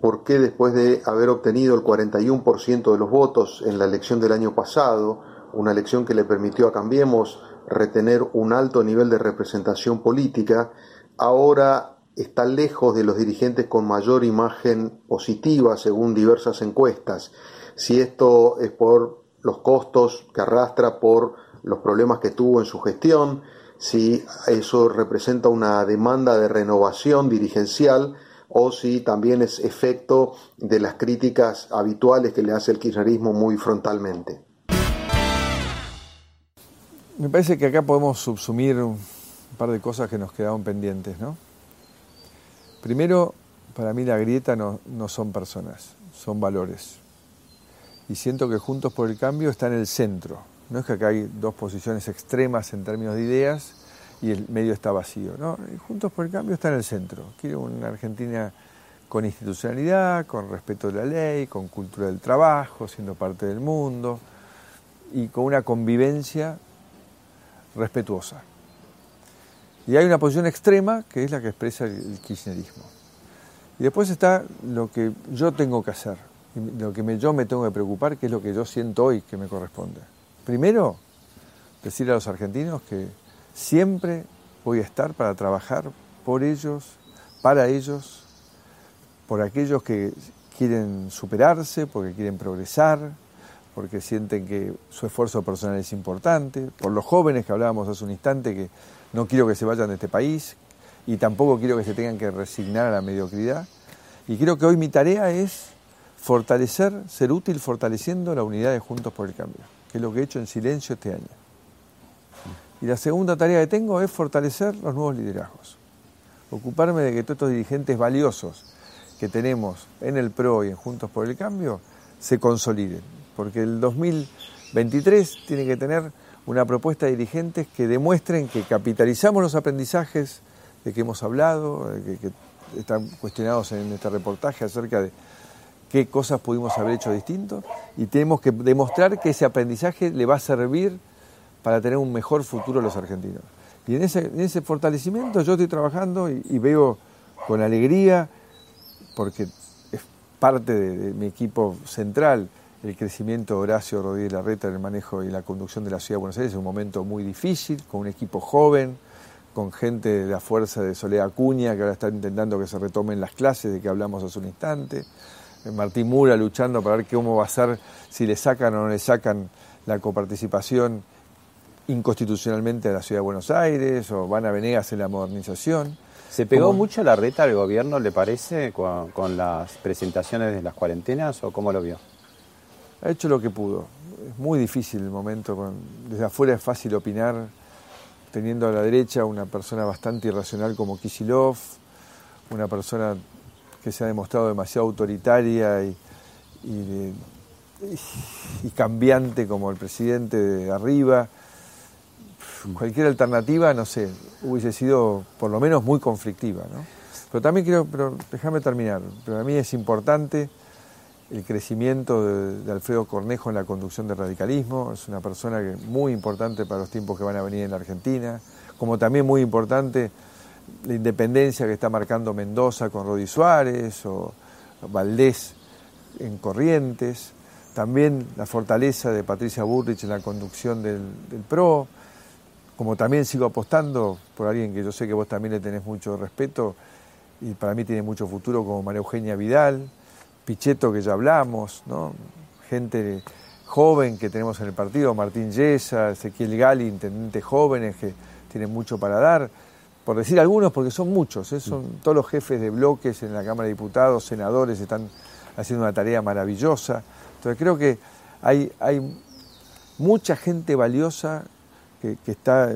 por qué después de haber obtenido el 41% de los votos en la elección del año pasado, una elección que le permitió a Cambiemos retener un alto nivel de representación política, ahora está lejos de los dirigentes con mayor imagen positiva según diversas encuestas. Si esto es por los costos que arrastra, por los problemas que tuvo en su gestión, si eso representa una demanda de renovación dirigencial o si también es efecto de las críticas habituales que le hace el kirchnerismo muy frontalmente. Me parece que acá podemos subsumir un par de cosas que nos quedaron pendientes, ¿no? Primero, para mí la grieta no, no son personas, son valores. Y siento que Juntos por el Cambio está en el centro. No es que acá hay dos posiciones extremas en términos de ideas y el medio está vacío. ¿no? Juntos por el Cambio está en el centro. Quiero una Argentina con institucionalidad, con respeto de la ley, con cultura del trabajo, siendo parte del mundo y con una convivencia respetuosa. Y hay una posición extrema que es la que expresa el kirchnerismo. Y después está lo que yo tengo que hacer, lo que yo me tengo que preocupar, que es lo que yo siento hoy que me corresponde. Primero, decirle a los argentinos que siempre voy a estar para trabajar por ellos, para ellos, por aquellos que quieren superarse, porque quieren progresar, porque sienten que su esfuerzo personal es importante, por los jóvenes que hablábamos hace un instante, que no quiero que se vayan de este país y tampoco quiero que se tengan que resignar a la mediocridad. Y creo que hoy mi tarea es fortalecer, ser útil fortaleciendo la unidad de Juntos por el Cambio, que es lo que he hecho en silencio este año. Y la segunda tarea que tengo es fortalecer los nuevos liderazgos, ocuparme de que todos estos dirigentes valiosos que tenemos en el PRO y en Juntos por el Cambio se consoliden porque el 2023 tiene que tener una propuesta de dirigentes que demuestren que capitalizamos los aprendizajes de que hemos hablado, que, están cuestionados en este reportaje acerca de qué cosas pudimos haber hecho distintos y tenemos que demostrar que ese aprendizaje le va a servir para tener un mejor futuro a los argentinos. Y en ese, fortalecimiento yo estoy trabajando y, veo con alegría, porque es parte de mi equipo central, el crecimiento de Horacio Rodríguez Larreta en el manejo y la conducción de la ciudad de Buenos Aires es un momento muy difícil, con un equipo joven, con gente de la fuerza de Soledad Acuña, que ahora está intentando que se retomen las clases de que hablamos hace un instante. Eh, Martín Mura luchando para ver cómo va a ser, si le sacan o no le sacan la coparticipación inconstitucionalmente a la ciudad de Buenos Aires, o van a Venegas en la modernización. ¿Se pegó mucho la reta al gobierno, le parece, con, con las presentaciones de las cuarentenas, o cómo lo vio? Ha hecho lo que pudo. Es muy difícil el momento, desde afuera es fácil opinar, teniendo a la derecha una persona bastante irracional como Kisilov, una persona que se ha demostrado demasiado autoritaria y, y, cambiante como el presidente de arriba. Cualquier alternativa, no sé, hubiese sido por lo menos muy conflictiva. ¿no? Pero también quiero, pero déjame terminar, pero a mí es importante el crecimiento de, Alfredo Cornejo en la conducción del radicalismo, es una persona muy importante para los tiempos que van a venir en la Argentina, como también muy importante la independencia que está marcando Mendoza con Rodi Suárez o Valdés en Corrientes, también la fortaleza de Patricia Burrich en la conducción del PRO, como también sigo apostando por alguien que yo sé que vos también le tenés mucho respeto y para mí tiene mucho futuro como María Eugenia Vidal, Pichetto que ya hablamos, ¿no? gente joven que tenemos en el partido, Martín Yesa, Ezequiel Gali, intendentes jóvenes que tienen mucho para dar, por decir algunos, porque son muchos, ¿eh? son todos los jefes de bloques en la Cámara de Diputados, senadores, están haciendo una tarea maravillosa. Entonces creo que hay, hay mucha gente valiosa que, está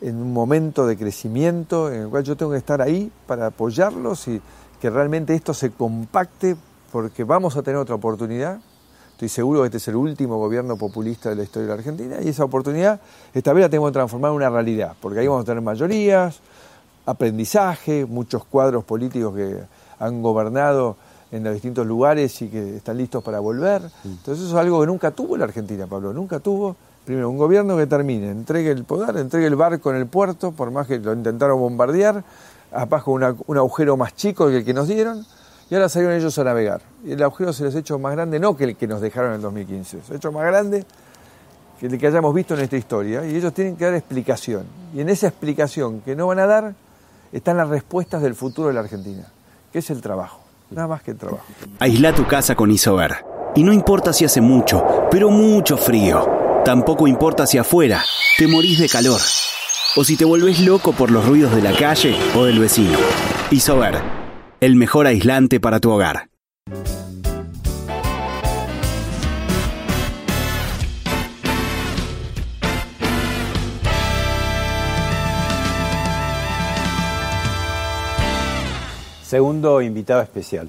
en un momento de crecimiento en el cual yo tengo que estar ahí para apoyarlos y que realmente esto se compacte porque vamos a tener otra oportunidad. Estoy seguro que este es el último gobierno populista de la historia de la Argentina y esa oportunidad esta vez la tengo que transformar en una realidad, porque ahí vamos a tener mayorías, aprendizaje, muchos cuadros políticos que han gobernado en los distintos lugares y que están listos para volver. Entonces eso es algo que nunca tuvo la Argentina, Pablo, nunca tuvo. Primero, un gobierno que termine, entregue el poder, entregue el barco en el puerto, por más que lo intentaron bombardear, con un agujero más chico que el que nos dieron, y ahora salieron ellos a navegar. Y el agujero se les ha hecho más grande, no que el que nos dejaron en el 2015, se ha hecho más grande que el que hayamos visto en esta historia, y ellos tienen que dar explicación. Y en esa explicación que no van a dar están las respuestas del futuro de la Argentina, que es el trabajo, nada más que el trabajo. Aisla tu casa con Isover. Y no importa si hace mucho, pero mucho frío. Tampoco importa si afuera te morís de calor. O si te volvés loco por los ruidos de la calle o del vecino. Isover, el mejor aislante para tu hogar. Segundo invitado especial.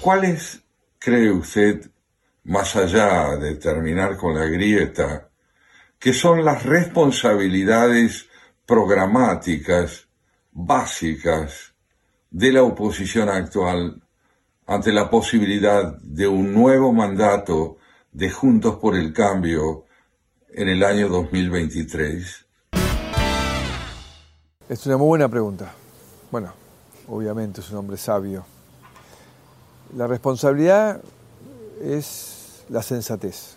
¿Cuáles cree usted, más allá de terminar con la grieta, que son las responsabilidades programáticas básicas de la oposición actual ante la posibilidad de un nuevo mandato de Juntos por el Cambio en el año 2023? Es una muy buena pregunta. Bueno, obviamente es un hombre sabio. La responsabilidad es la sensatez,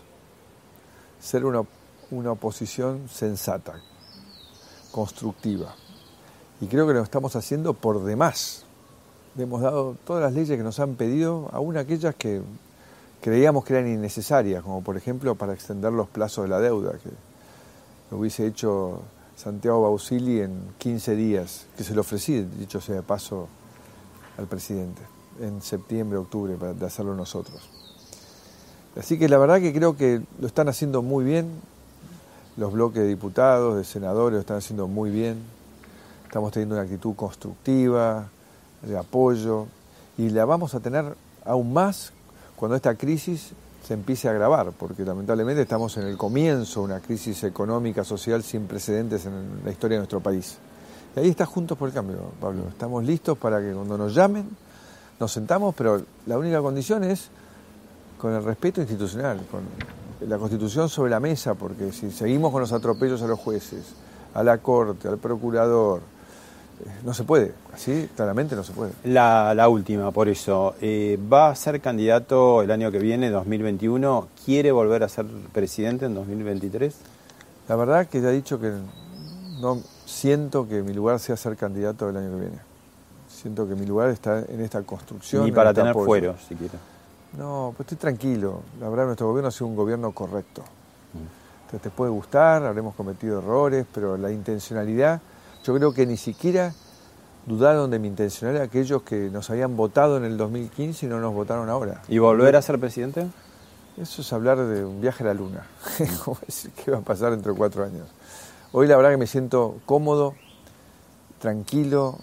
ser una, una oposición sensata, constructiva. Y creo que lo estamos haciendo por demás. Le hemos dado todas las leyes que nos han pedido, aún aquellas que creíamos que eran innecesarias, como por ejemplo para extender los plazos de la deuda, que lo hubiese hecho Santiago Bausili en 15 días, que se lo ofrecí, dicho sea de paso, al presidente, en septiembre, octubre, para hacerlo nosotros. Así que la verdad que creo que lo están haciendo muy bien, los bloques de diputados, de senadores lo están haciendo muy bien, estamos teniendo una actitud constructiva, de apoyo, y la vamos a tener aún más cuando esta crisis se empiece a agravar, porque lamentablemente estamos en el comienzo de una crisis económica, social sin precedentes en la historia de nuestro país. Y ahí está Juntos por el Cambio, Pablo. Estamos listos para que cuando nos llamen, nos sentamos, pero la única condición es con el respeto institucional, con la Constitución sobre la mesa, porque si seguimos con los atropellos a los jueces, a la Corte, al Procurador, no se puede, así claramente no se puede. La, la última, por eso. Eh, ¿Va a ser candidato el año que viene, 2021? ¿Quiere volver a ser presidente en 2023? La verdad que ya he dicho que no siento que mi lugar sea ser candidato el año que viene. Siento que mi lugar está en esta construcción. Ni para este tener apoyo. fuero, siquiera. No, pues estoy tranquilo. La verdad, nuestro gobierno ha sido un gobierno correcto. Entonces, te puede gustar, habremos cometido errores, pero la intencionalidad, yo creo que ni siquiera dudaron de mi intencionalidad aquellos que nos habían votado en el 2015 y no nos votaron ahora. ¿Y volver a ser presidente? Eso es hablar de un viaje a la luna. ¿Qué va a pasar dentro de cuatro años? Hoy la verdad que me siento cómodo, tranquilo,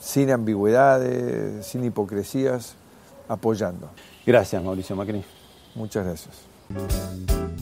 sin ambigüedades, sin hipocresías, apoyando. Gracias, Mauricio Macri. Muchas gracias.